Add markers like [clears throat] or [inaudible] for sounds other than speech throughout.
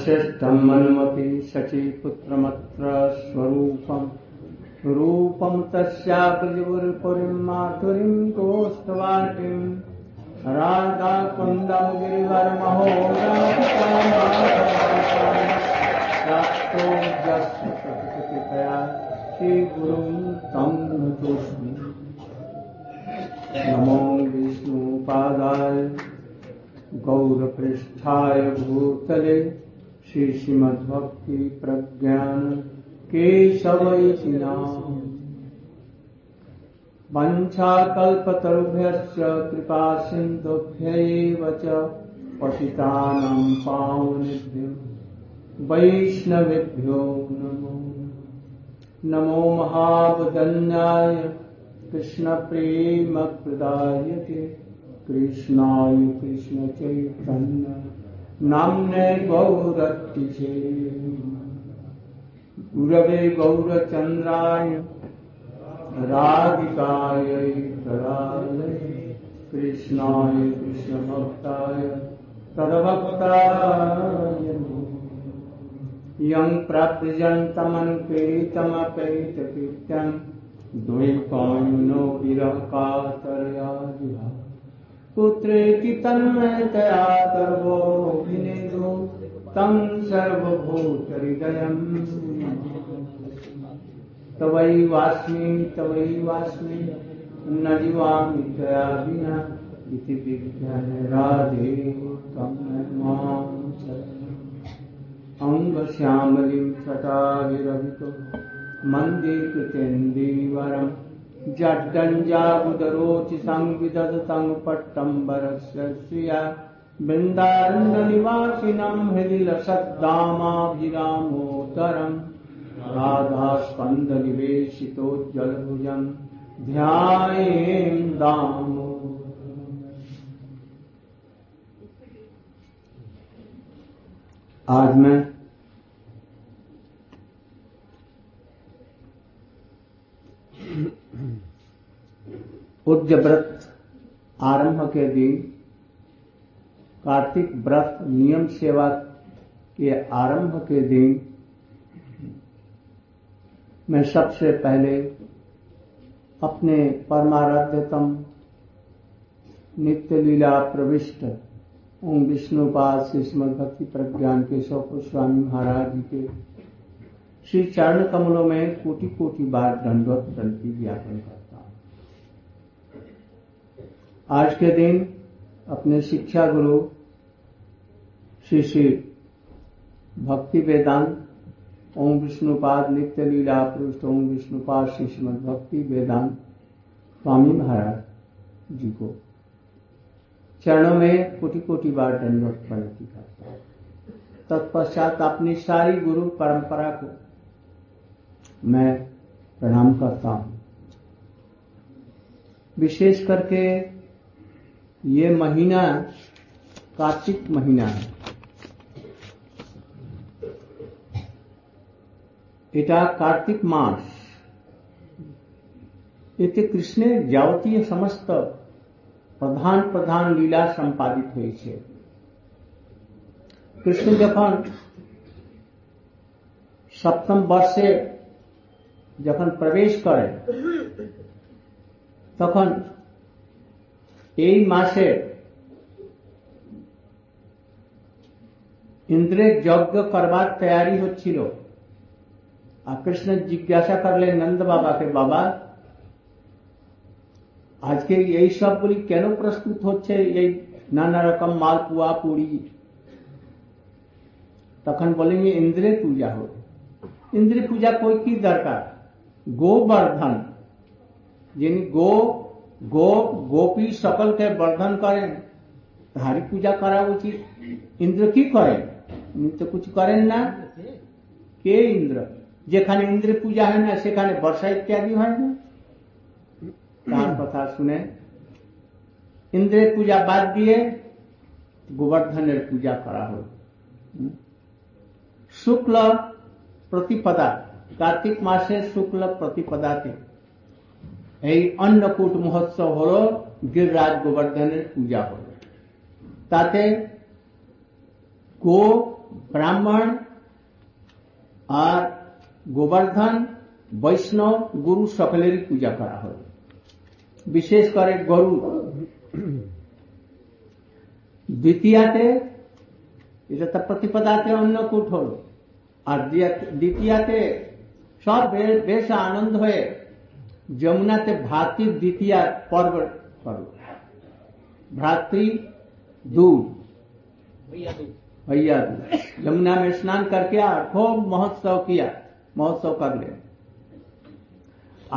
वसिष्ठम् मनुमपि शचीपुत्रमत्र स्वरूपम्। रूपम् तस्याकृतिपुरीम् माधुरीम् गोष्ठवाटिम् राधाकुन्दम् गिरिवर्महोराप्तोजस्कृतया श्रीगुरुम् तम् नतोऽस्मि नमो विष्णुपादाय गौरपृष्ठाय भूतले श्रीश्रीमद्भक्ति प्रज्ञान केशवैति नाम वञ्चाकल्पतरुभ्यश्च कृपा च पतितानां पावनेभ्यो। वैष्णवेभ्यो नमो। नमो महाबदन्याय कृष्णप्रेमप्रदायते कृष्णाय कृष्णचैतन्य। नाम्ने गौरत्तिचे गुरवे गौरचन्द्राय राधिकाय कृष्णाय कृष्णभक्ताय तद्भक्ताय यं प्राप्यजन्तमनुप्रेतमपैतकृत्यम् द्वैपायनो विरहकातरया जिहा पुत्रेति तन्मयतया सर्वो विनेदो तं सर्वभूतहृदयम्। तवैवास्मि तवैवास्मि न जीवामि विना इति राधे त्वं माँ अङ्गश्यामलिं छटाभिरभितो मन्दिकृतेन्दीवरम् जड्डञ्जाबुदरोचि संविदधतं पट्टम्बरस्य श्रिया बृन्दारण्यनिवासिनं हृदि लसद्दामाभिरामोदरम् राधास्कन्दनिवेशितोज्जलभुजम् ध्यायेन् दामो। आज मैं उद्य व्रत आरंभ के दिन कार्तिक व्रत नियम सेवा के आरंभ के दिन मैं सबसे पहले अपने परमाराध्यतम नित्य लीला प्रविष्ट ओम विष्णुपाद श्री श्रीमद भक्ति प्रज्ञान के शौक स्वामी महाराज जी के श्री चरण कमलों में कोटि कोटि बार दंडवत प्रणति ज्ञापन करता हूँ। आज के दिन अपने शिक्षा गुरु श्री श्री भक्ति वेदांत, ओम विष्णुपाद नित्य लीला पृष्ठ ओम विष्णुपाद श्री श्रीमद भक्ति वेदांत स्वामी महाराज जी को चरणों में कोटि कोटि बार दंडवत प्रणति करता हूँ। तत्पश्चात अपनी सारी गुरु परंपरा को मैं प्रणाम करता हूं विशेष करके ये महीना कार्तिक महीना है এটা কার্তিক মাস এতে কৃষ্ণের যাবতীয় সমস্ত প্রধান প্রধান লীলা সম্পাদিত হয়েছে কৃষ্ণ যখন সপ্তম বর্ষে যখন প্রবেশ করে তখন এই মাসে ইন্দ্রের যজ্ঞ করবার তৈরি হচ্ছিল আর কৃষ্ণ জিজ্ঞাসা করলেন নন্দ বাবাকে বাবা আজকে এই সবগুলি কেন প্রস্তুত হচ্ছে এই নানা রকম মালপুয়া পুরি তখন বলেন ইন্দ্রের পূজা হবে ইন্দ্রের পূজা কই কি দরকার গোবর্ধন যিনি গো গো গোপী সকলকে বর্ধন করেন তাহারই পূজা করা উচিত ইন্দ্র কি করেন উনি তো কিছু করেন না কে ইন্দ্র যেখানে ইন্দ্রের পূজা হয় না সেখানে বর্ষা ইত্যাদি হয় না তার কথা শুনে ইন্দ্রের পূজা বাদ দিয়ে গোবর্ধনের পূজা করা হল শুক্ল প্রতিপদা কার্তিক মাসের শুক্ল প্রতিপদাতে এই অন্নকূট মহোৎসব হল গিরিরাজ গোবর্ধনের পূজা হল তাতে গো ব্রাহ্মণ আর গোবর্ধন বৈষ্ণব গুরু সকলেরই পূজা করা হলো বিশেষ করে গরু দ্বিতীয়াতে এটা তো প্রতিপদাতে অন্নকূট হলো আর দ্বিতীয়াতে সব বেশ আনন্দ হয়ে যমুনাতে ভাতৃ দ্বিতীয় पर्व करो भ्रातृ दूध भैया दूध यमुना में स्नान करके और खूब महोत्सव किया महोत्सव कर ले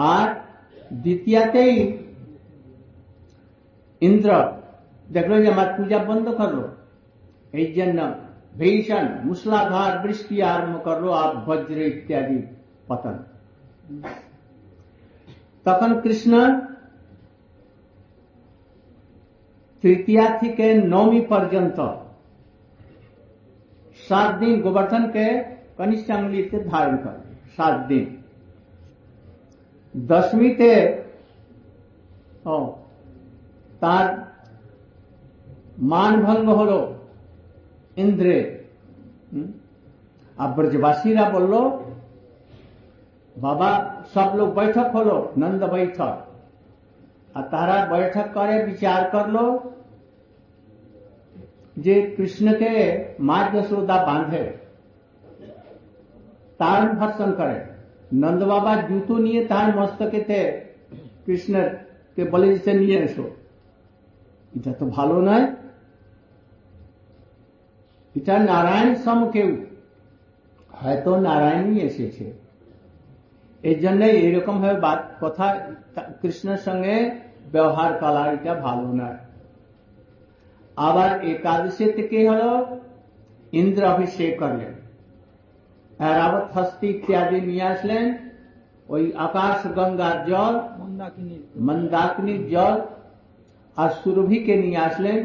আর দ্বিতীয়তেই ইন্দ্র দেখলো যে আমার পূজা বন্ধ করলো এই জন্য ভীষণ মুসলাধার বৃষ্টি আরম্ভ করলো আর বজ্র ইত্যাদি পাতান। তখন কৃষ্ণ তৃতীয়া থেকে নবমী পর্যন্ত সাত দিন গোবর্ধনকে কনিষ্ঠাঙ্গুলিতে ধারণ করে সাত দিন। দশমীতে তার মানভঙ্গ হল ইন্দ্রে আর ব্রজবাসীরা বলল বাবা, সব লোক বৈঠক হলো, নন্দ বৈঠক। আর তারা বৈঠক করে, বিচার করল যে কৃষ্ণকে মা যশোদা বাঁধে। তার ভর্ষণ করে। নন্দ বাবা জুতো নিয়ে তার মস্তকে কৃষ্ণের কে বলে দিচ্ছে, নিয়ে এসো। এটা তো ভালো নয়। এটা নারায়ণ সমুখেও হয়তো নারায়ণই এসেছে। এই জন্য এইরকম ভাবে কথা কৃষ্ণের সঙ্গে ব্যবহার করা এটা ভালো নয় আবার একাদশী থেকে হল ইন্দ্র অভিষেক করলেন রাবত হস্তি ইত্যাদি নিয়ে আসলেন ওই আকাশ গঙ্গার জল মন্দাকিনীর জল আর সুরভিকে নিয়ে আসলেন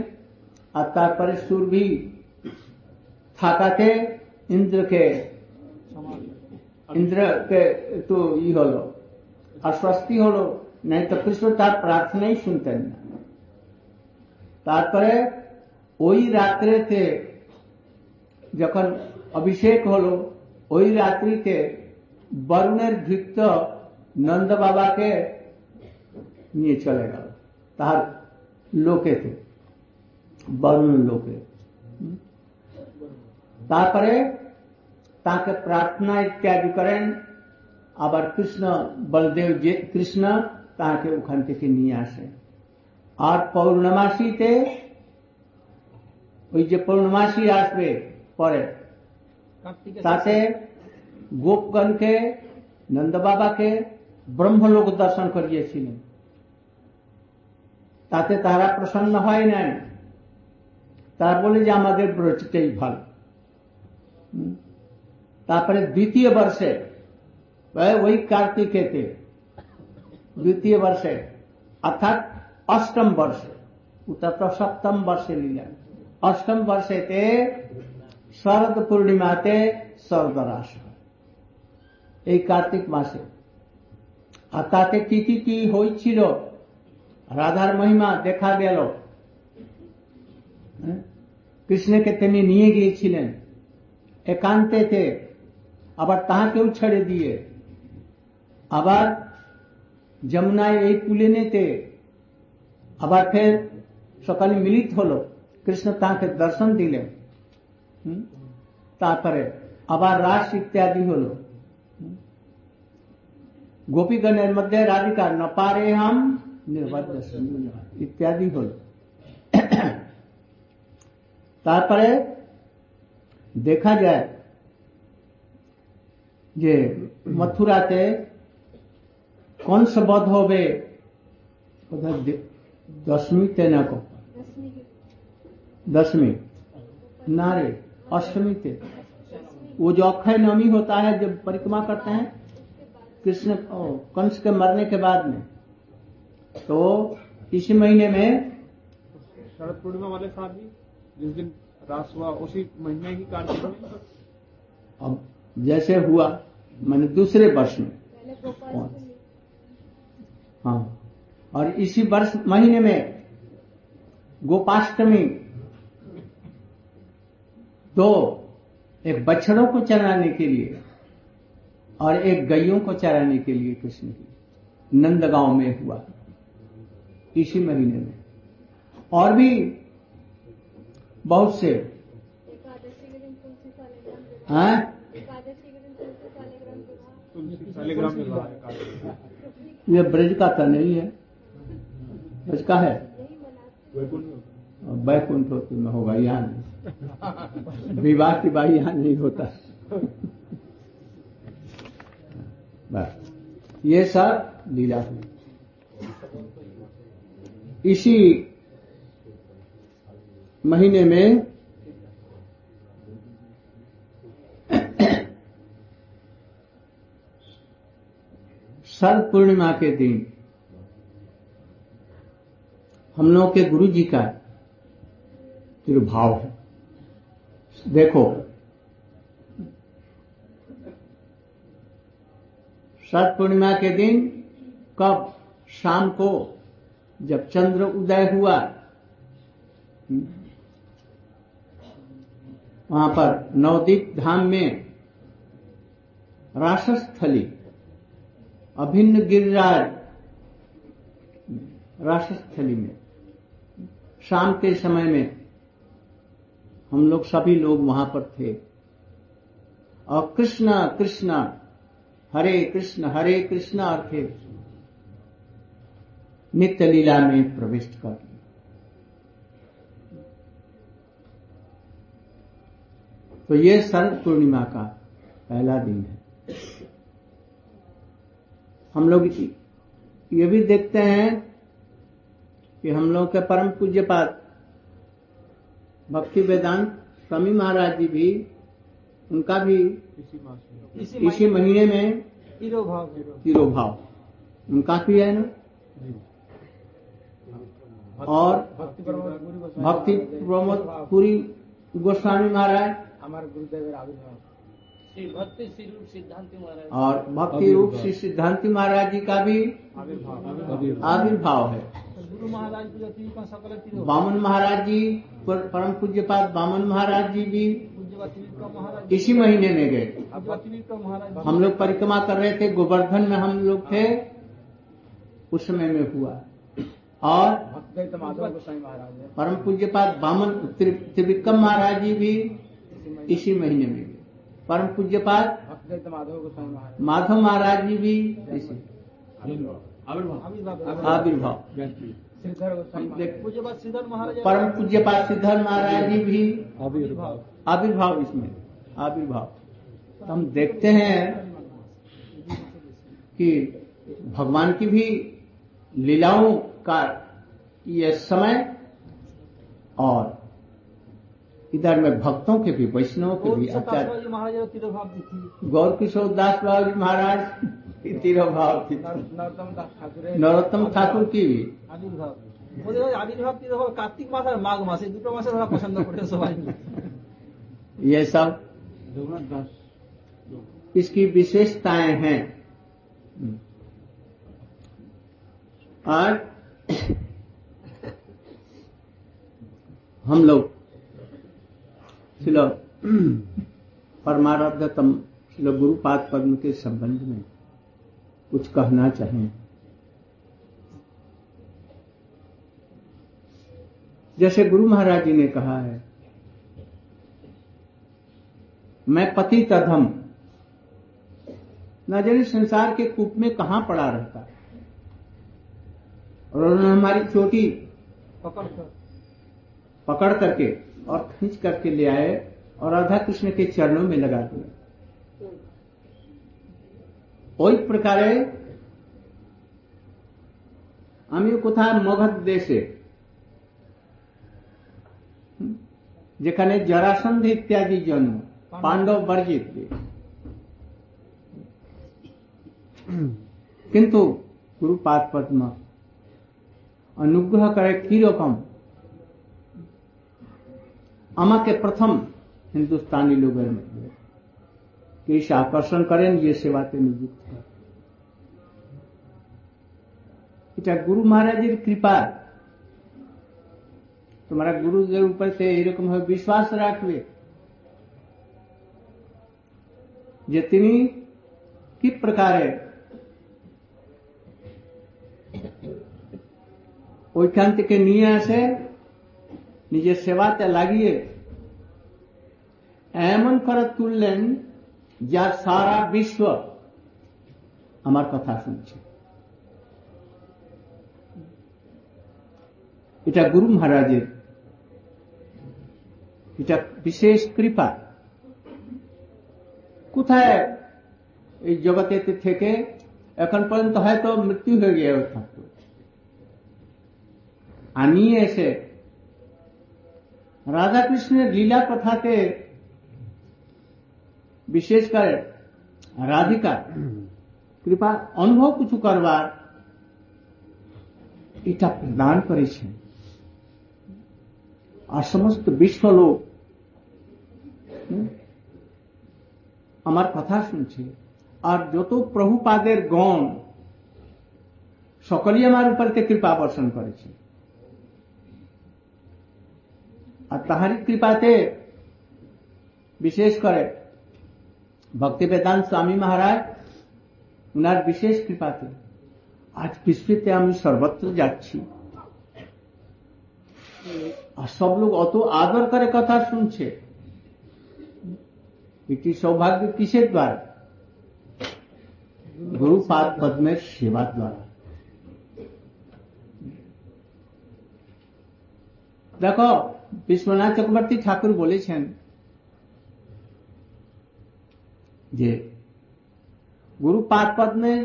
আর তারপরে সুরভি থাকাতে ইন্দ্রকে ইন্দ্রকে একটু ই হলো, আশ্বস্তি হলো, নাই তো কৃষ্ণ তার প্রার্থনাই শুনতেন না। তারপরে ওই রাত্রেতে যখন অভিষেক হলো, ওই রাত্রিতে বরুণের ভৃত্য নন্দ বাবাকে নিয়ে চলে গেল তার লোকেতে বরুণ লোকে। তারপরে তাকে প্রার্থনা ইত্যাদি করেন। আবার কৃষ্ণ বলদেব যে কৃষ্ণ তাকে ওখান থেকে নিয়ে আসে। আর পৌর্ণমাসীতে ওই যে পৌর্ণমাসী আসবে পরে তাতে গোপগণকে নন্দ বাবাকে ব্রহ্মলোক দর্শন করিয়েছিলেন। তাতে তারা প্রসন্ন হয় নাই। তারা বলে যে আমাদের ব্রজটাই ভালো। তারপরে দ্বিতীয় বর্ষে ওই কার্তিকেতে, দ্বিতীয় বর্ষে, অর্থাৎ অষ্টম বর্ষে ওটা তো সপ্তম বর্ষে নিলেন। অষ্টম বর্ষেতে শরদ পূর্ণিমাতে শরদরাস এই কার্তিক মাসে। আর তাতে কি কি কি হয়েছিল? রাধার মহিমা দেখা গেল। কৃষ্ণকে তিনি নিয়ে গিয়েছিলেন। একান্তেতে আবার তাহাকেও ছেড়ে দিয়ে আবার যমুনায় এই কুলে নিতে আবার ফের সকালে মিলিত হলো কৃষ্ণ তাকে দর্শন দিলেন তারপরে আবার রাস ইত্যাদি হলো গোপীগণের মধ্যে রাধিকা ন পারে হাম নির্বদ্ধ ইত্যাদি হল তারপরে দেখা যায় ये मथुरा ते कंस वध हो गए दसवीं ते ना को। दसवीं नारे अष्टमी ते। वो जो अक्षय नवमी होता है जब परिक्रमा करते हैं कृष्ण कंस के मरने के बाद में तो इसी महीने में शरद पूर्णिमा वाले साहब जी जिस दिन रास हुआ उसी महीने की कार्यक्रम अब जैसे हुआ मैंने दूसरे वर्ष में। हाँ। और इसी वर्ष महीने में गोपाष्टमी दो एक बछड़ों को चराने के लिए और एक गैयों को चराने के लिए कृष्ण की नंदगांव में हुआ। इसी महीने में। और भी बहुत से। हैं एकादशी के दिन तुलसी शालिग्राम विवाह तुलसी शालिग्राम विवाह एकादशी। ये ब्रज का तो नहीं है। ब्रज का है? बैकुंठ होती में होगा, यहाँ नहीं। विवाह की बाई यहाँ नहीं होता। बस। ये सब लीला हुई। इसी महीने में शरद पूर्णिमा के दिन हम लोगों के गुरु जी का तिरुभाव है। देखो शरद पूर्णिमा के दिन कब शाम को जब चंद्र उदय हुआ, वहाँ पर नवदीप धाम में रासस्थली अभिन्न गिरिराज रासस्थली में, शाम के समय में हम लोग सभी लोग वहाँ पर थे। और कृष्ण कृष्ण, हरे कृष्ण हरे कृष्ण अर्थे नित्य लीला में प्रविष्ट कर तो ये शरद पूर्णिमा का पहला दिन है। हम लोग ये भी देखते हैं कि हम लोग के परम पूज्य पाद भक्ति वेदांत स्वामी महाराज जी भी, उनका भी इसी महीने में तिरोभाव। तिरोभाव उनका भी है ना? और भक्ति प्रमोद पुरी गोस्वामी महाराज। हमारे गुरुदेव भक्ति रूप सिद्धांति महाराज। और भक्ति रूप श्री सिद्धांति महाराज जी का भी आविर्भाव। है। गुरु महाराज बामन महाराज जी पर- परम पूज्यपाद बामन महाराज जी भी इसी महीने में गए। हम लोग परिक्रमा कर रहे थे गोवर्धन में हम लोग थे उस समय में हुआ। और परम पूज्यपाद बामन त्रिविक्रम महाराज जी भी इसी महीने में परम पूज्यपाद भक्त माधव महाराज जी भी आविर्भाव। महाराज देख, पूज्यवत श्रीधर महाराज परम जी भी आविर्भाव आविर्भाव इसमें आविर्भाव। तो हम देखते हैं कि भगवान की भी लीलाओं का यह समय और इधर में भक्तों के भी वैष्णव के भी आचार्य जी महाराज तिरोभाव तिथि गौर किशोर दास बाबू जी महाराज की तिरुभाव थी नरोत्तम दास ठाकुर है। नरोत्तम ठाकुर की भी আবির্ভাব ওদের ওই আবির্ভাব তিরোভাব কার্তিক মাস আর মাঘ মাস এই দুটো মাসে ওরা পছন্দ করে সবাই ये सब रघुनाथ दास इसकी विशेषताएं हैं और हम लोग शिल [clears throat] परमाराध्यतम शिल गुरुपाद पद्म के संबंध में कुछ कहना चाहें जैसे गुरु महाराज जी ने कहा है, मैं पति तधम न जाने संसार के कूप में कहाँ पड़ा रहता। और उन्होंने हमारी चोटी पकड़ कर पकड़ करके और खींच करके ले आए और राधा कृष्ण के चरणों में लगा दिया ওই প্রকারে আমিও কোথায় মগধ দেশে হুম, যেখানে জরাসন্ধ ইত্যাদি জন্ম পাণ্ডব বর্জিত কিন্তু গুরুপাদ পদ্ম অনুগ্রহ করে কিরকম আমাকে প্রথম হিন্দুস্তানি লোকের মধ্যে कि इसे आकर्षण करें ये सेवाते नियुक्त है এটা গুরু মহারাজের কৃপা তোমরা গুরুদের উপর সে এরকম ভাবে বিশ্বাস রাখবে যে তিনি কি প্রকারে ওইখান থেকে নিয়ে আসে নিজের সেবাতে লাগিয়ে এমন করে তুললেন যার সারা বিশ্ব আমার কথা শুনছে। এটা গুরু মহারাজের, এটা বিশেষ কৃপা। কোথায় এই জগতে থেকে এখন পর্যন্ত হয়তো মৃত্যু হয়ে গিয়ে থাকতো। আমি এসে রাধাকৃষ্ণের লীলা কথাকে বিশেষ করে রাধিকা, কৃপা অনুভব কিছু করবার এটা প্রদান করেছেন। আর সমস্ত বিশ্বলোক আমার কথা শুনছে। আর যত প্রভুপাদের গণ, সকলেই আমার উপরতে কৃপা বর্ষণ করেছে। আর তাহারি কৃপাতে বিশেষ করে ভক্তি বেদান্ত স্বামী মহারাজ, উনার বিশেষ কৃপাতে আজ পৃথিবীতে আমি সর্বত্র যাচ্ছি। আর সব লোক অত আদর করে কথা শুনছে। এটি সৌভাগ্য কিসের দ্বারা? গুরুপাদ পদ্মের সেবার দ্বারা। দেখো, বিশ্বনাথ চক্রবর্তী ঠাকুর বলেছেন যে গুরুপাদ পদ্মের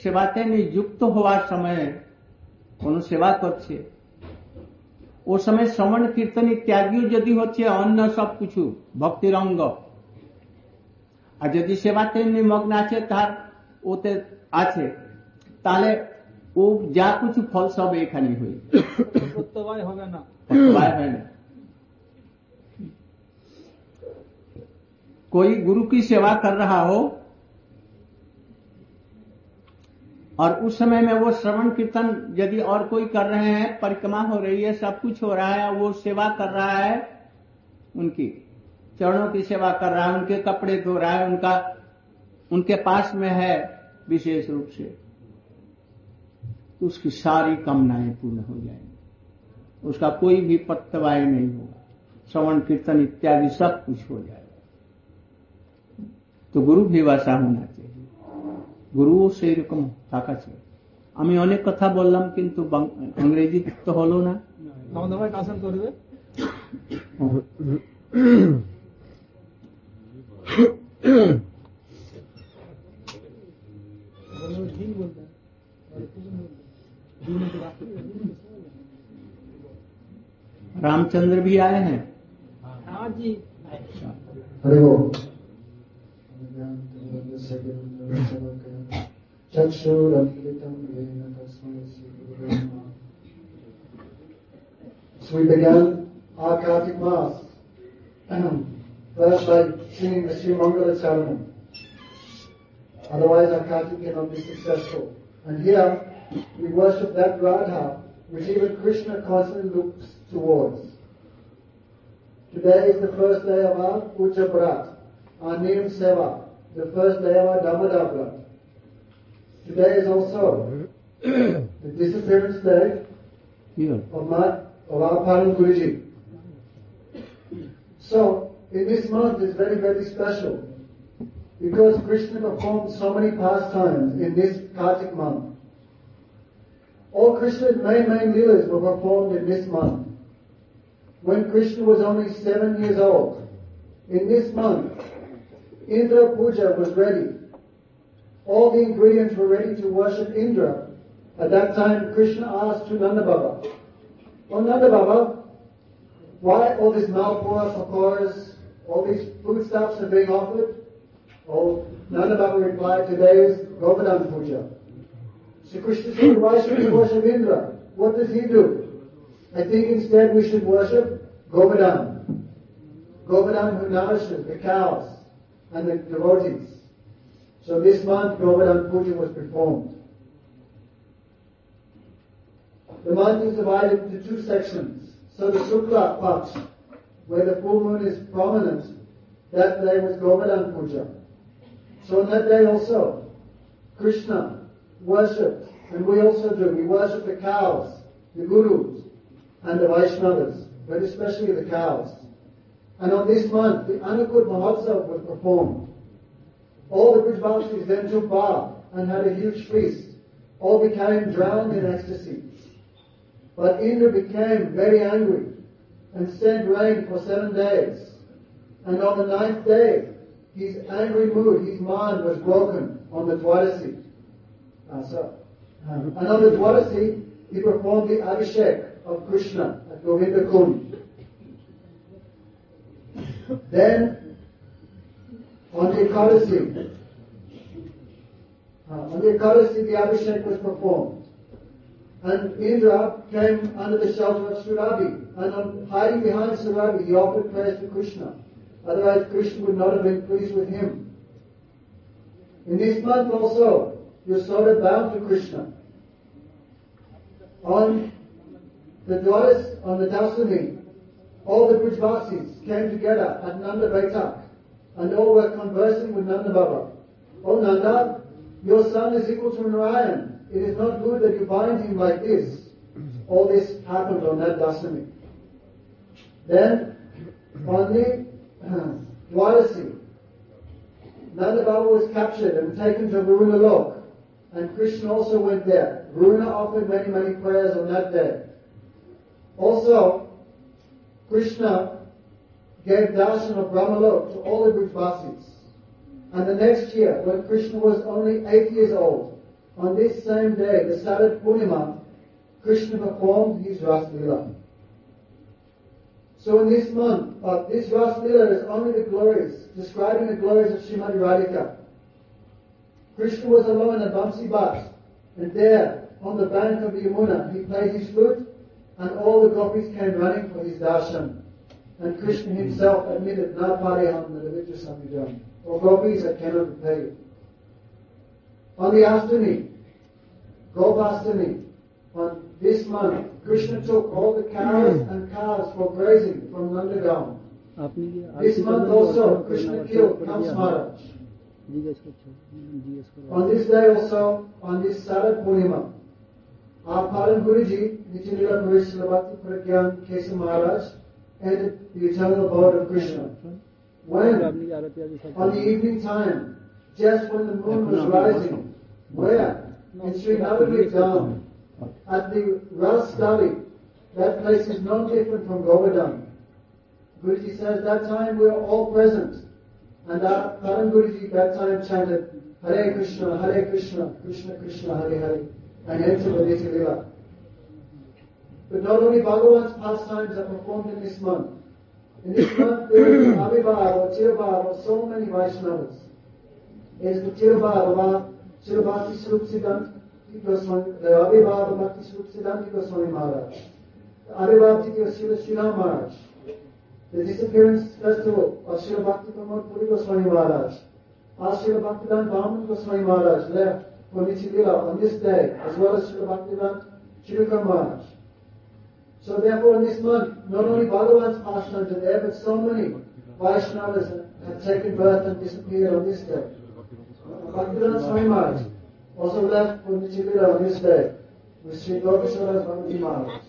সেবাতে নিযুক্ত হওয়ার সময়ে কোন সেবা করছে। ও সময় শ্রমণ কীর্তন ইত্যাদিও যদি হচ্ছে অন্য সব কিছু, ভক্তির অঙ্গ। আর যদি সেবাতে নিমগ্ন আছে, তার ওতে আছে, তাহলে ও যা কিছু ফল সব এখানে হয়ে। होगा ना? कोई गुरु की सेवा कर रहा हो, और उस समय में वो श्रवण कीर्तन यदि और कोई कर रहे हैं, परिक्रमा हो रही है, सब कुछ हो रहा है, वो सेवा कर रहा है, उनकी चरणों की सेवा कर रहा है, उनके कपड़े धो रहा है, उनका, उनके पास में है, विशेष रूप से, उसकी सारी कामनाएँ पूर्ण हो जाएँगी। उसका कोई भी पत्तवाय नहीं होगा श्रवण कीर्तन इत्यादि सब कुछ हो जाएगा তো গুরু ভাষা হোনা চাই গুরুও সেই রকম থাকা চাই আমি অনেক কথা বললাম কিন্তু বাং- ইংরেজি তো হলো না আমাদের ভাই ট্রান্সলেট করবে দিন रामचंद्र भी आए हैं हाँ जी श्रीगुरुवे नमः. So we began our Kartik Mass first by singing the Sri Mangala Charanam. Otherwise our Kartik cannot be successful. And here we worship that Radha which even Krishna constantly looks towards. Today is the first day of our Puja Brat, our Neem Seva, the first day of our Damodar Brat. Today is also the disappearance day Here. of, my, of our Param Guruji. So, in this month is very, very special because Krishna performed so many pastimes in this Kartik month. All Krishna's main, main leelas were performed in this month. When Krishna was only seven years old, in this month, Indra Puja was ready. All the ingredients were ready to worship Indra. At that time, Krishna asked to Nanda Baba, Oh Nanda Baba, why all this malpura, pakoras, all these foodstuffs are being offered? Oh, Nanda Baba replied, today is Govardhan Puja. So Krishna said, why should we worship Indra? What does he do? I think instead we should worship Govardhan. Govardhan who nourishes the cows and the devotees. So this month Govardhan Puja was performed. The month is divided into two sections. So the Sukla Paksh, where the full moon is prominent, that day was Govardhan Puja. So on that day also, Krishna worshipped, and we also do. We worship the cows, the gurus, and the Vaishnavas, but especially the cows. And on this month, the Anukut Mahotsav was performed. All the Brijvasis then took bath and had a huge feast. All became drowned in ecstasy. But Indra became very angry and sent rain for seven days. And on the ninth day, his angry mood, his mind was broken on the Dwadasi. Uh, so, and on the Dwadasi, he performed the Abhishek of Krishna Kund. Then, on the Ekadasi, uh, on the Ekadasi, the Abhishek was performed. And Indra came under the shelter of Surabi, and on hiding behind Surabi, he offered prayers to Krishna. Otherwise, Krishna would not have been pleased with him. In this month also, Yasoda bowed to Krishna. On the Dwaras, on the Dasami, all the Brijvasis came together at Nanda Baitak, and all were conversing with Nanda Baba. Oh Nanda, your son is equal to Narayan. It is not good that you bind him like this. All this happened on that Dasami. Then, on the Dwadasi, Nanda Baba was captured and taken to Varuna Lok, and Krishna also went there. Varuna offered many, many prayers on that day. Also, Krishna gave darshan of Brahmalok to all the Brijvasis. And the next year, when Krishna was only eight years old, on this same day, the Sarat Purnima, Krishna performed his Ras Leela. So in this month, uh, this Ras Leela is only the glories, describing the glories of Srimati Radhika. Krishna was alone at Bamsi Bhat, and there, on the bank of the Yamuna, he played his flute, and all the gopis came running for his darshan. And Krishna himself admitted, Na pariham nalivitra samyudam. For gopis, I cannot repay you. On the Astami, me. on this month, Krishna took all the cows and calves for grazing from Nandagaon. This month also, Krishna killed Kamsa On this day also, on this Sarad Purnima, Guruji, and the Eternal Lord of Krishna. When, on the evening time, just when the moon was rising, where, in Sri Navadvip at the Rasdali, that place is no different from Govardhan. Guruji says, that time we are all present. And our Param Guruji that time chanted, Hare Krishna, Hare Krishna, Krishna Krishna, Hare Hare and entered the Nitya Lila. But not only Bhagavan's pastimes are performed in this month. In this month there is Abhibhav or Tirabhav of so many Vaishnavas. It is the Tirabhav of our Tirabhakti Srup the Abhibhav of Bhakti Srup Siddhanti Goswami Maharaj. The Titi of Srila Sriram Maharaj. The disappearance festival of Srila Bhakti Pramod Puri Goswami Maharaj. Our Srila Bhaktivedanta Brahman Goswami Maharaj left for on this day, as well as Srila Bhaktivedanta Chirikar Maharaj. So therefore in this month, not only Bhagavan's pastimes are there, but so many Vaishnavas have taken birth and disappeared on this day. Bhaktivedanta Swami Maharaj also left for on this day with Sri Gopishwara's Bhakti Maharaj.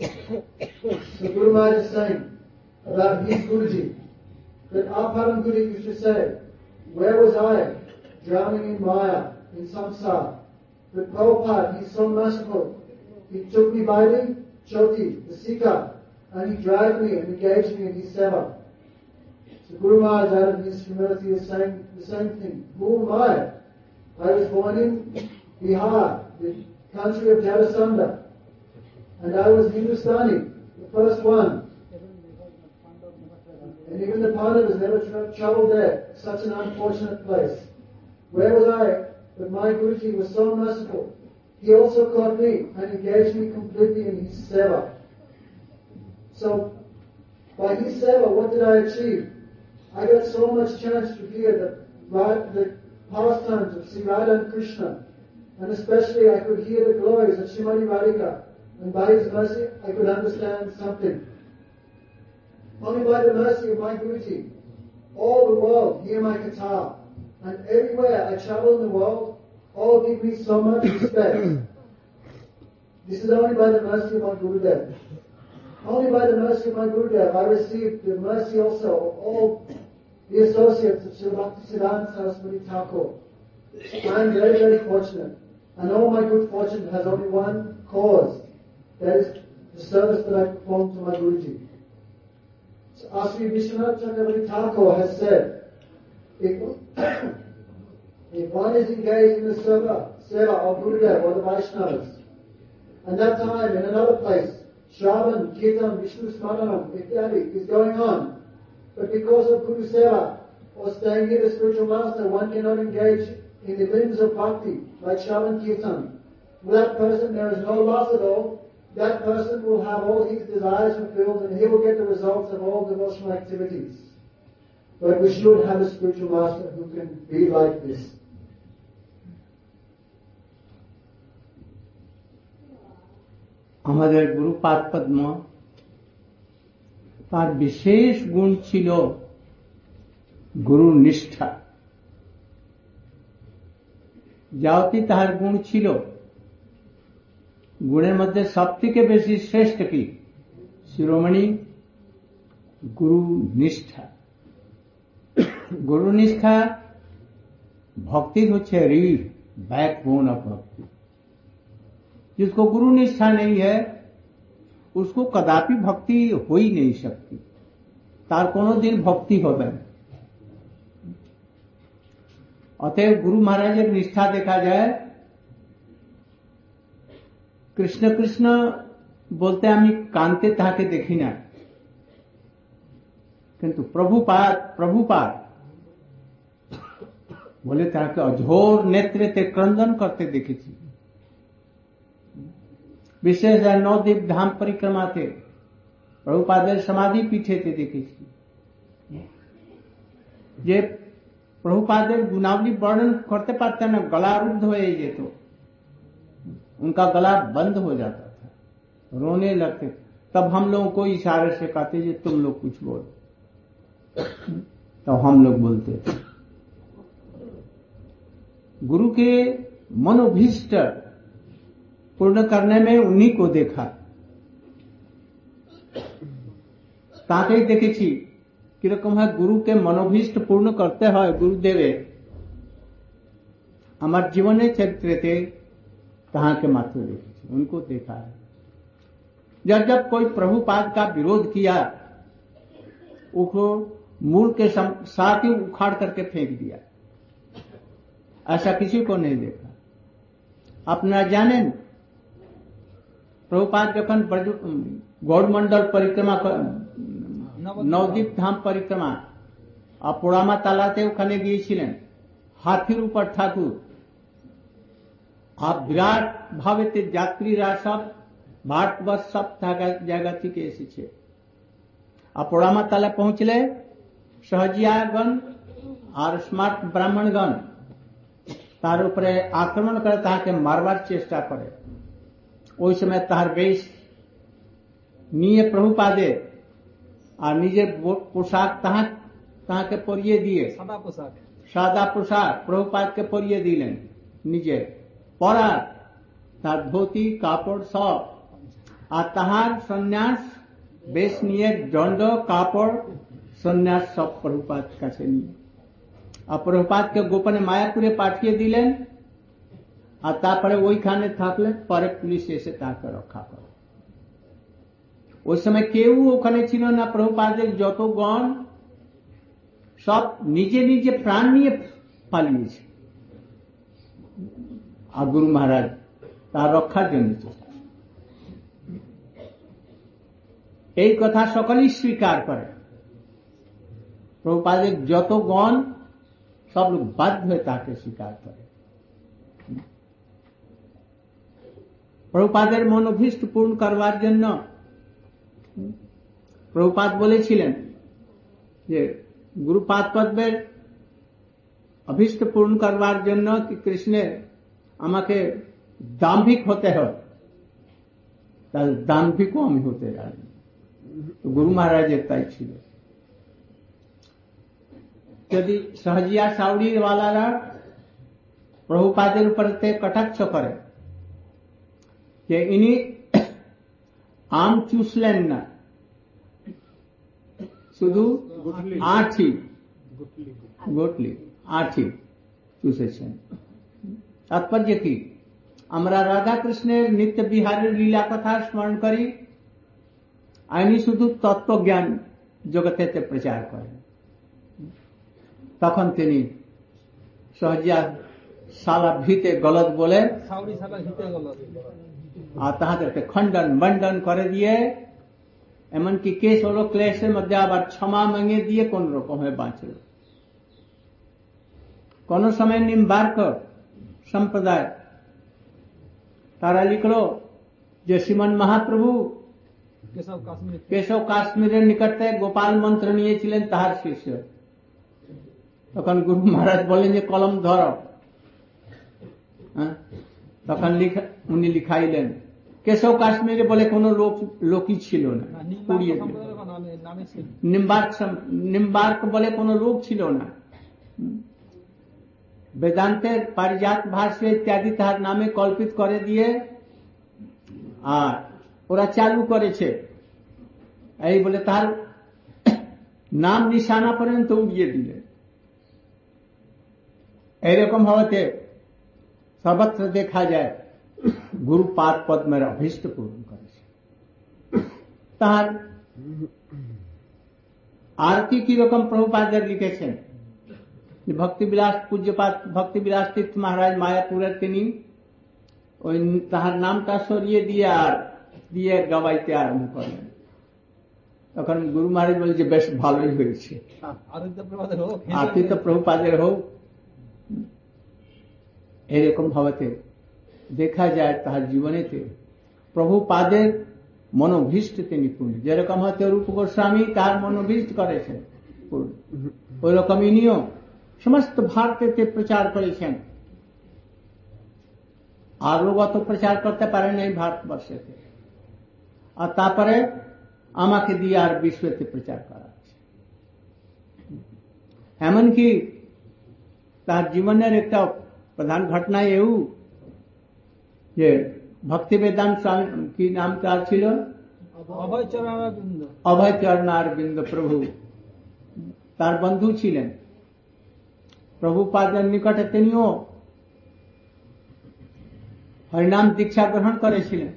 So Guru Maharaj is saying about his Guruji that our Param Guru used to say, where was I drowning in Maya, in samsara? But Prabhupada, he's so merciful. He took me by the choti, the sika, and he dragged me and engaged me in his seva. So Guru Maharaj out of his humility is saying the same thing. Who am I? I was born in Bihar, the country of Jarasandha. And I was Hindustani, the first one. And even the Pandavas never tra- traveled there, such an unfortunate place. Where was I? But my Guruji was so merciful. He also caught me and engaged me completely in his seva. So, by his seva, what did I achieve? I got so much chance to hear the, the pastimes of Sri Radha and Krishna. And especially I could hear the glories of Srimati Radhika. And by his mercy, I could understand something. Only by the mercy of my Guruji, all the world hear my guitar. And everywhere I travel in the world, all give me so much respect. this is only by the mercy of my Guru Gurudev. Only by the mercy of my Guru Gurudev I received the mercy also of all the associates of Sri Bhaktisiddhanta Saraswati Thakur. I am very, very fortunate. And all my good fortune has only one cause. That is the service that I perform to my Guruji. So as Sri Vishwanath Chakravarti Thakur has said, if, [coughs] if one is engaged in the seva, seva of Gurudev or the Vaishnavas, and that time in another place, Shravan, Kirtan, Vishnu Smaranam, ityadi is going on, but because of Guru Seva or staying near the spiritual master, one cannot engage in the limbs of bhakti, like Shravan Kirtan. For that person, there is no loss at all. That person will have all his desires fulfilled and he will get the results of all devotional activities. But we should have a spiritual master who can be like this. আমাদের গুরুপাদ পদ্ম, তার বিশেষ গুণ ছিল গুরু নিষ্ঠা। যাওতি তাহার গুণ ছিল। গুণের মধ্যে সব থেকে বেশি শ্রেষ্ঠ কি? শিরোমণি, গুরু নিষ্ঠা। গুরু নিষ্ঠা ভক্তির হচ্ছে रीढ़ बैकबोन ऑफ भक्ति जिसको गुरु निष्ठा नहीं है उसको कदापि भक्ति हो ही नहीं सकती তার কোনোদিন ভক্তি হবে না অতএব গুরু মহারাজের নিষ্ঠা দেখা যায় কৃষ্ণ কৃষ্ণ বলতে আমি কান্তে তাহাকে দেখি না কিন্তু প্রভুপাদ প্রভুপাদ बोले, ताकि अझोर नेत्र ते क्रंदन करते देखे थी। विशेष नवदीप धाम परिक्रमा थे। प्रभुपाद समाधि पीछे थे देखे थी। ये प्रभुपाद गुनावली वर्णन करते पाते ना गला रुद्ध हो ये तो। उनका गला बंद हो जाता था। रोने लगते तब हम लोगों को इशारे से कहते तुम लोग कुछ बोल। तब तो हम लोग बोलते थे। गुरु के मनोभीष्ट पूर्ण करने में उन्हीं को देखा তাকেই দেখেছি কিরকম হয় গুরুকে মনোভীষ্ট পূর্ণ করতে হয় গুরুদেবে আমার জীবনের চরিত্রেতে তাহাকে मात्र দেখেছি उनको देखा है जब जब कोई प्रभुपाद का विरोध किया उसको मूल के साथ ही उखाड़ करके फेंक दिया ऐसा किसी को नहीं देखा अपना जाने প্রভুপাদ যখন গৌড়মন্ডল পরিক্রমা নবদ্বীপ ধাম পরিক্রমা আর পোড়ামা তালাতে ওখানে গিয়েছিলেন হাতির উপর ঠাকুর আর বিরাট ভাবেতে যাত্রীরা সব ভারতবর্ষ সব জায়গা থেকে এসেছে আর পোড়ামা তালা পৌঁছলে সহজিয়াগণ আর স্মার্ট ব্রাহ্মণগণ তার উপরে আক্রমণ করে তাহাকে মারবার চেষ্টা করে ওই সময় তাহার বেশ নিয়ে প্রভুপাদে আর নিজের পোশাক তাহা তাহাকে পরিয়ে দিয়ে সাদা পোশাক সাদা পোশাক প্রভুপাদকে পরিয়ে দিলেন নিজের পরা তার ধুতি কাপড় সব আর তাহার সন্ন্যাস বেশ নিয়ে দণ্ড কাপড় সন্ন্যাস সব প্রভুপাদ কাছে নিয়ে আর প্রভুপাদকে গোপনে মায়াপুরে পাঠিয়ে দিলেন। আর তারপরে ওইখানে থাকলেন, পরে পুলিশ এসে তাকে রক্ষা করে। ওই সময় কেউ ওখানে ছিল না প্রভুপাদের যত গণ সব নিজে নিজে প্রাণ নিয়ে পালিয়েছে। আর গুরু মহারাজ তার রক্ষার জন্য এই কথা সকলেই স্বীকার করে। প্রভুপাদের যত গণ সব লোক বাধ্য হয়ে তাকে স্বীকার করে প্রভুপাদের মনোভীষ্ট পূর্ণ করবার জন্য প্রভুপাদ বলেছিলেন যে গুরুপাদ পদ্মের অভীষ্ট পূর্ণ করবার জন্য কি কৃষ্ণের আমাকে দাম্ভিক হতে হয় তাহলে দাম্ভিকও আমি হতে তো গুরু মহারাজের তাই ছিল। যদি સહજિયા સાવડીવાલાના પ્રભુપાદર ઉપર તે કટાક્ષ કરે કે ઇની આમ ચૂસલેન ના শুধু আঠি গটলি আঠি চুষেছেন তাৎপর্য কি আমরা রাধাকৃষ্ণের নিত্য বিহারের লীলা কথা স্মরণ করি আইনি শুধু তত্ত্বজ্ঞান জগতে প্রচার করেন তখন তিনি সহজিয়া সালা ভিতে গলত বলে আর তাহাদেরকে খণ্ডন মন্ডন করে দিয়ে এমনকি কেস হলো ক্লেশের মধ্যে আবার ক্ষমা মঙ্গে দিয়ে কোন রকম হয়ে বাঁচল। কোন সময় নিম্বার্ক সম্প্রদায় তারা লিখলো যে শ্রীমন মহাপ্রভু কেশব কাশ্মীর। কেশব কাশ্মীরের নিকটে গোপাল মন্ত্র নিয়েছিলেন তাহার শিষ্য। তখন গুরু মহারাজ বলেন যে কলম ধর। হ্যাঁ? তখন উনি লিখাইলেন। কেশব কাশ্মীরে বলে কোনো লোক লোকই ছিল না না, নিম্বার্ক পুড়িয়ে দিল। সম্প্রদায়ের নামে নামে ছিল। নিম্বার্ক নিম্বার্ক বলে কোনো লোক ছিল না। বেদান্তের পারিজাত ভাষ্য ইত্যাদি তাহার নামে কল্পিত করে দিয়ে আর ওরা চালু করেছে। এই বলে তার নাম নিশানা পর্যন্ত উড়িয়ে দিলে এইরকম হওয়াতে সর্বত্র দেখা যায় গুরুপাদ পদ্মের অভীষ্ট পূরণ করেছে তার আরতি কীরকম প্রভুপাদের লিখেছেন? ভক্তিবিলাস পূজ্যপাত ভক্তিবিলাস তীর্থ মহারাজ মায়াপুরের তিনি ওই তাহার নামটা সরিয়ে দিয়ে আর দিয়ে গাওয়াইতে আরম্ভ করলেন তখন গুরু মহারাজ বলে যে বেশ ভালোই হয়েছে। আরতি তো প্রভুপাদের হোক এরকম ভাবেতে, দেখা যায় তাহার জীবনেতে প্রভুপাদের মনোভীষ্ট তিনি পূর্ণ যেরকম হয়তো রূপ গোস্বামী তার মনোভীষ্ট করেছেন। ওই রকম ইনিও সমস্ত ভারতেতে প্রচার করেছেন। আরও গত প্রচার করতে পারেন এই ভারতবর্ষেতে। আর তারপরে আমাকে দিয়ে আর বিশ্বতে প্রচার করাচ্ছে এমনকি তার জীবনের একটা প্রধান ঘটনা এও যে ভক্তি বেদান্ত স্বামী কি নাম তার ছিল অভয় চরণারবিন্দ অভয় চরণার বিন্দ প্রভু তার বন্ধু ছিলেন প্রভুপাদের নিকটে তিনিও হরিনাম দীক্ষা গ্রহণ করেছিলেন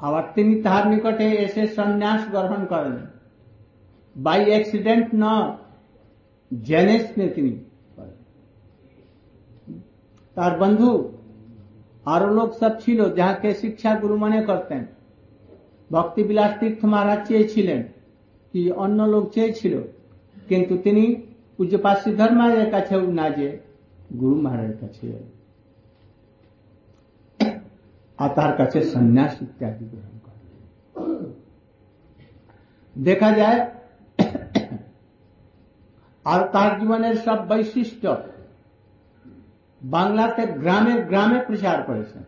আবার তিনি তাহার নিকটে এসে সন্ন্যাস গ্রহণ করেন বাই অ্যাক্সিডেন্ট ন জেনেস নে তিনি করেন। তার বন্ধু আরও লোক সব ছিল, যাহাকে শিক্ষা গুরু মনে করতেন ভক্তি বিলাস তীর্থ মহারাজ চেয়েছিলেন কি অন্য লোক চেয়েছিল, কিন্তু তিনি পূজ্যপাত সিদ্ধর্মায়ের কাছেও না যে গুরু মহারাজের কাছে। আর তার কাছে সন্ন্যাস ইত্যাদি গ্রহণ দেখা যায়, আর তার জীবনের সব বৈশিষ্ট্য বাংলাতে গ্রামে গ্রামে প্রচার করেছেন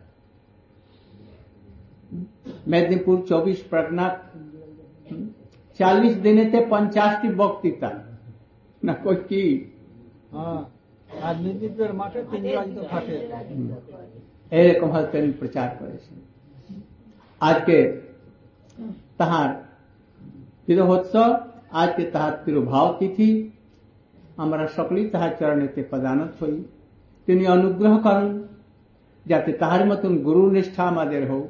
মেদিনীপুর চব্বিশ পরগনা চাল্লিশ দিনেতে পঞ্চাশটি বক্তৃতা। না কই কি? হ্যাঁ মাঠে এরকম ভাবে তিনি প্রচার করেছেন। আজকে তাহার তিরোহোৎসব আজকে তাহার তিরোভাব তিথি আমরা সকলেই তাহার চরণেতে প্রদানত হই। তিনি অনুগ্রহ করেন যাতে তাহার মতন গুরু নিষ্ঠা আমাদের হোক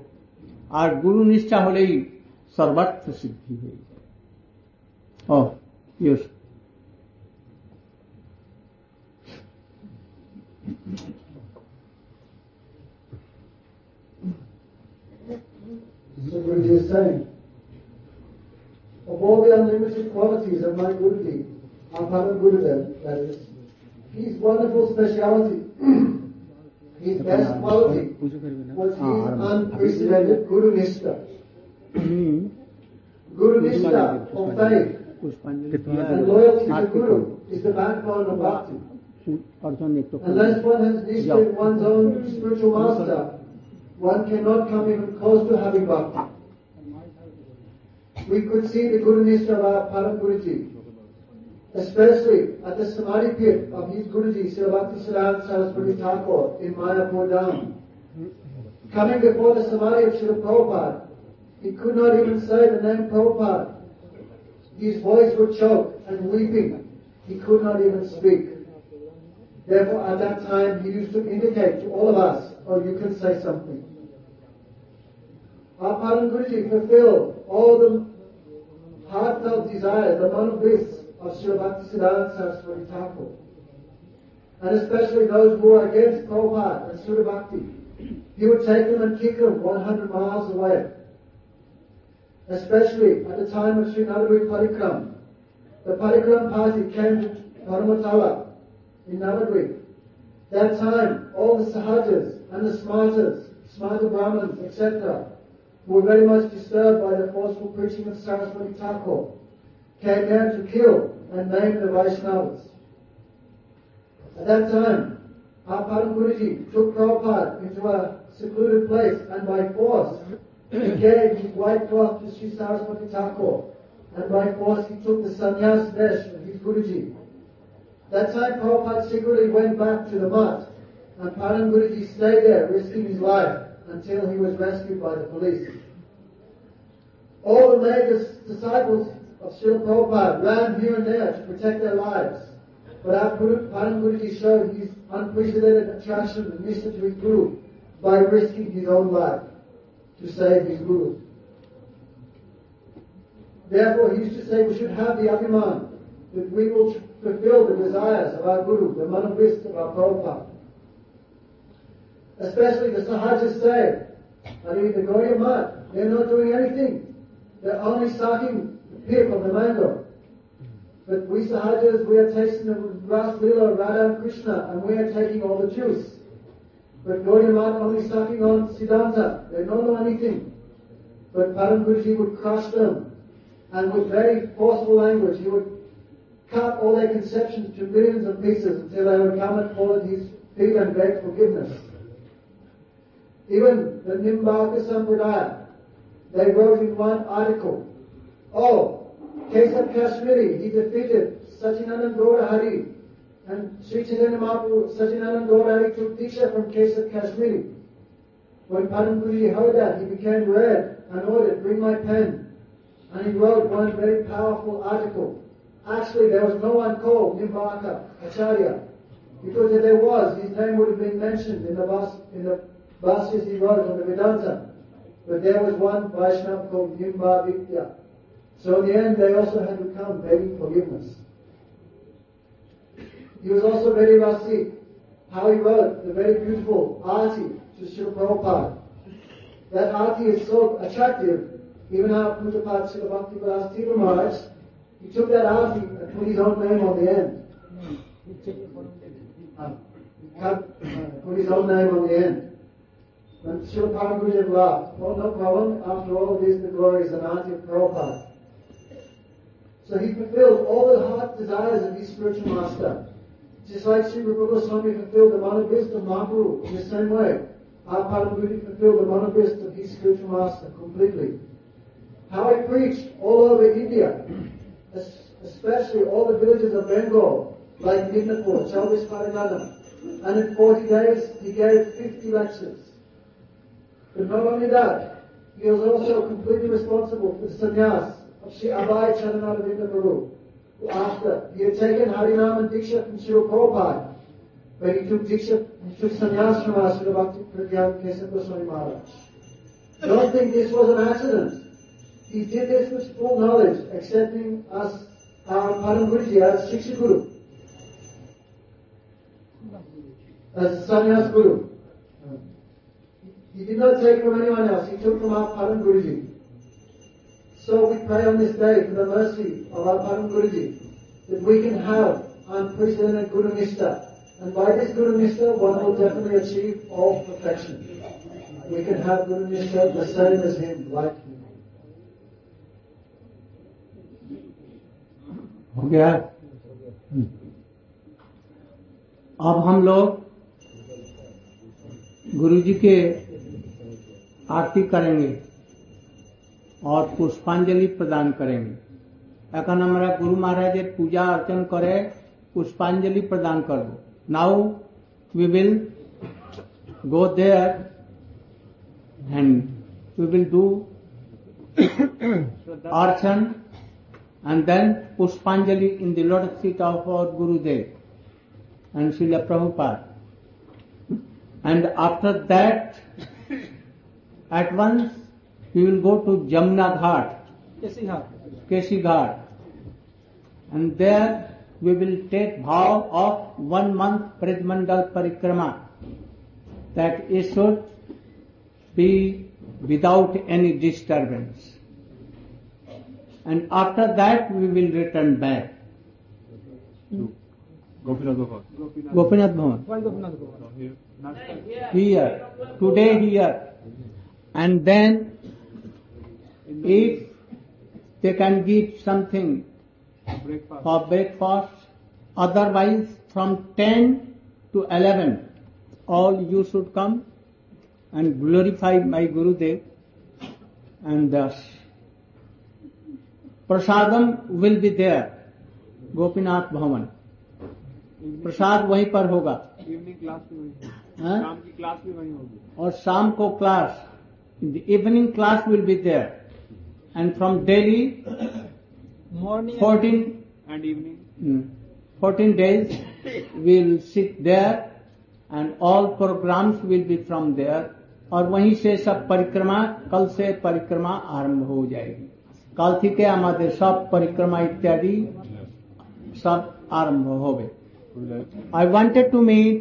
আর গুরু নিষ্ঠা হলেই সর্বার্থ সিদ্ধি হয়ে যায় ও yes So is saying, of all the unlimited qualities of my Guruji, Amparam Gurudev, that is, his wonderful speciality, [clears throat] his best quality was his unprecedented Guru Nishtha. Guru Nishtha of faith. And loyalty to ah, Guru is the backbone of bhakti. Unless one has nishtha in one's own spiritual master, one cannot come even close to having bhakti. We could see the Guru Nishtha of our Param Guruji especially at the Samadhi pit of his Guruji, Bhakti Siddhanta Saraswati Thakur in Mayapur Dham. Coming before the Samadhi of Srila Prabhupada, he could not even say the name Prabhupada. His voice would choke and weeping. He could not even speak. Therefore, at that time, he used to indicate to all of us, oh, you can say something. Our Param Guruji fulfilled all the heartfelt desires, the man of bliss of Srila Siddhanta Saraswati Thakur. And especially those who were against Prabhupada and Srila Bhakti. He would take them and kick them 100 miles away. Especially at the time of Sri Navadvip Parikram. The Parikram party came to Paramatala in Navadvip. That time, all the Sahajas and the Smartas, Smarta Brahmins, etc., were very much disturbed by the forceful preaching of Saraswati Thakur, came there to kill and maim the Vaishnavas. At that time, our Param Guruji took Prabhupada into a secluded place and by force he gave his white cloth to Sri Saraswati Thakur and by force he took the sannyas vesh of his Guruji. That time Prabhupada secretly went back to the mat and Param Guruji stayed there risking his life until he was rescued by the police. All the major disciples of Srila Prabhupada ran here and there to protect their lives. But our Guru, Guruji showed his unprecedented attraction and mission to his Guru by risking his own life to save his Guru. Therefore, he used to say we should have the Abhiman, that we will fulfill the desires of our Guru, the Manavist of our Prabhupada. Especially the Sahajas say, I mean, the Gaudiya Math, they're not doing anything. They're only sucking pip the mango. But we Sahajas, we are tasting the Ras Lila Radha Krishna, and we are taking all the juice. But Gaudiya Math only sucking on Siddhanta. They don't know anything. But Param Guruji would crush them, and with very forceful language, he would cut all their conceptions to millions of pieces until they would come and fall at his feet and beg forgiveness. Even the Nimbaka Sampradaya, they wrote in one article, oh, Kesab Kashmiri, he defeated Sachinanand Gaura Hari, and Sri Chaitanya Mahaprabhu, Sachinanand Gaura Hari took Diksha from Kesab Kashmiri. When Padam Guruji heard that, he became red and ordered, bring my pen. And he wrote one very powerful article. Actually, there was no one called Nimbaka Acharya. Because if there was, his name would have been mentioned in the Vas, in the he wrote on the Vedanta. But there was one Vaishnava called Nimba Vidya. So in the end, they also had to come begging forgiveness. He was also very rasi. How he wrote the very beautiful arti to Srila Prabhupada. That arti is so attractive, even our Pujapat Srila Bhakti Vilas Maharaj, he took that arti and put his own name on the end. Uh, he cut, uh, put his own name on the end. And Srila Prabhupada laughed. Well, no problem. After all, it is the glories and auntie of Prabhupada. So he fulfilled all the heart desires of his spiritual master. Just like Sri Rupa Goswami fulfilled the manavist of Mahaprabhu in the same way. Our Paramahansa fulfilled the manavist of his spiritual master completely. How he preached all over India, especially all the villages of Bengal, like Midnapur, Chowbis Paranadam. And in 40 days, he gave 50 lectures. But not only that, he was also completely responsible for the sannyas of Sri Abhay Charanaravinda Prabhu. Who after he had taken Harinam and Diksha from Sri Prabhupada, but he took Diksha, he took sannyas from us, Sri Bhakti Pradyan Kesab Goswami Maharaj. Don't think this was an accident. He did this with full knowledge, accepting us, our Param Guruji as Shiksha Guru, as sannyas Guru. He did not take from anyone else. He took from our Param Guruji. So we pray on this day for the mercy of our Param Guruji that we can have unprecedented Guru Nishta. And by this Guru Nishta, one will definitely achieve all perfection. We can have Guru Nishta the same as him, like him. हो गया अब हम लोग गुरु जी के आरती करेंगे और पुष्पांजलि प्रदान करेंगे। अखन हमारा गुरु महाराज पूजा अर्चन करे पुष्पांजलि प्रदान कर दो। Now we will go there and we will do अर्चन एंड देन पुष्पांजलि in the lord seat of our Gurudev and Shri Prabhupada and after that at once we will go to Jamna Ghat, Keshi Ghat, and there we will take vow of one month Pridmandal Parikrama that it should be without any disturbance. And after that we will return back. Gopinath Bhavan. Gopinath Bhavan. Gopinath को here. Here, today here. And then if they can give something breakfast. for breakfast. Otherwise, from 10 to 11, all you should come and glorify my Gurudev. And thus, prasadam will be there, Gopinath Bhavan. प्रसाद वहीं पर होगा evening class भी वही हाँ? शाम की class भी वही होगी और शाम को class evening class will be there And from daily morning 14 and evening Mm. 14 days we'll sit there and all programs will be from there और वहीं से सब परिक्रमा कल से परिक्रमा आरंभ हो जाएगी কাল থেকে আমাদের সব পরিক্রমা ইত্যাদি সব আরম্ভ হবে I wanted to meet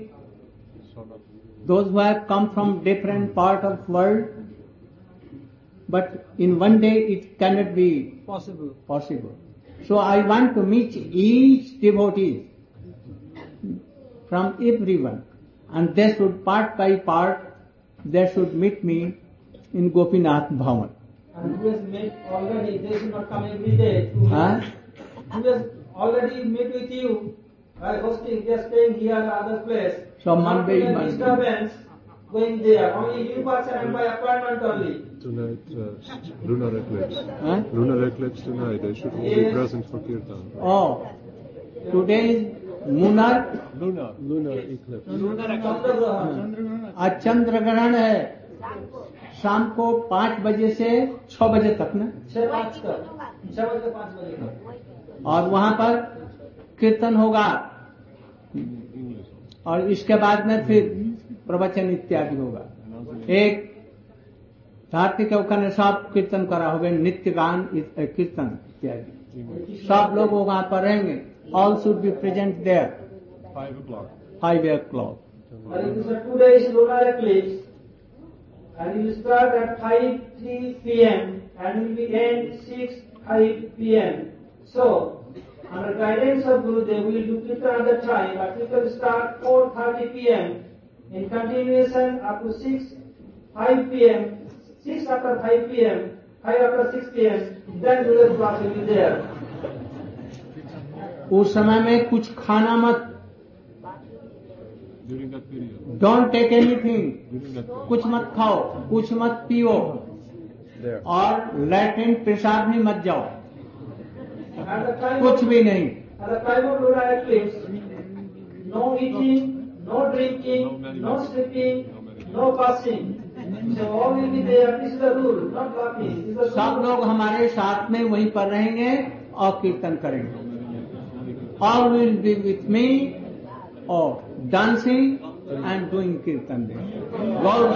those who have come from different part of world but in one day it cannot be possible. possible. So I want to meet each devotee from everyone, and they should part by part, they should meet me in Gopinath Bhavan. And who has met already, they should not come every day. To huh? Who has already met with you by hosting, they are staying here at other place. So Monday, Monday. disturbance going there. Only you person and by appointment only. Tonight, uh, lunar eclipse. Huh? Lunar eclipse tonight. They should all be present for kirtan. Oh, today is Lunar, Lunar. Lunar eclipse. चंद्रग्रहण आज चंद्र ग्रहण है शाम को पाँच बजे से छह बजे तक ना छह पाँच तक छह बजे पाँच बजे तक और वहाँ पर कीर्तन होगा और इसके बाद में फिर प्रवचन इत्यादि होगा एक धरती के ओखाने सब कीर्तन करा होगा नित्य गान कीर्तन इत्यादि सब लोग वहाँ पर रहेंगे all should be present there Five o'clock. Five o'clock And it is a two days lunar eclipse. And it will start at 5 3 p.m. and will be end 6 5 p.m. So, under guidance of Gurudev, we will do Kirtan at the time, but we will start 4.30 p.m. in continuation up to 6 5 p.m. 6 after 5 pm, 5 after 6 pm, then religious class will be there. उस समय में कुछ खाना मत। Don't take anything कुछ मत खाओ कुछ मत पियो। और लेट इन प्रसाद में मत जाओ। कुछ भी नहीं। No eating no drinking no sleeping no passing सब लोग हमारे साथ में वहीं पर रहेंगे और कीर्तन करेंगे। All will be with me और डांसिंग एंड डूइंग कीर्तन दे गौरव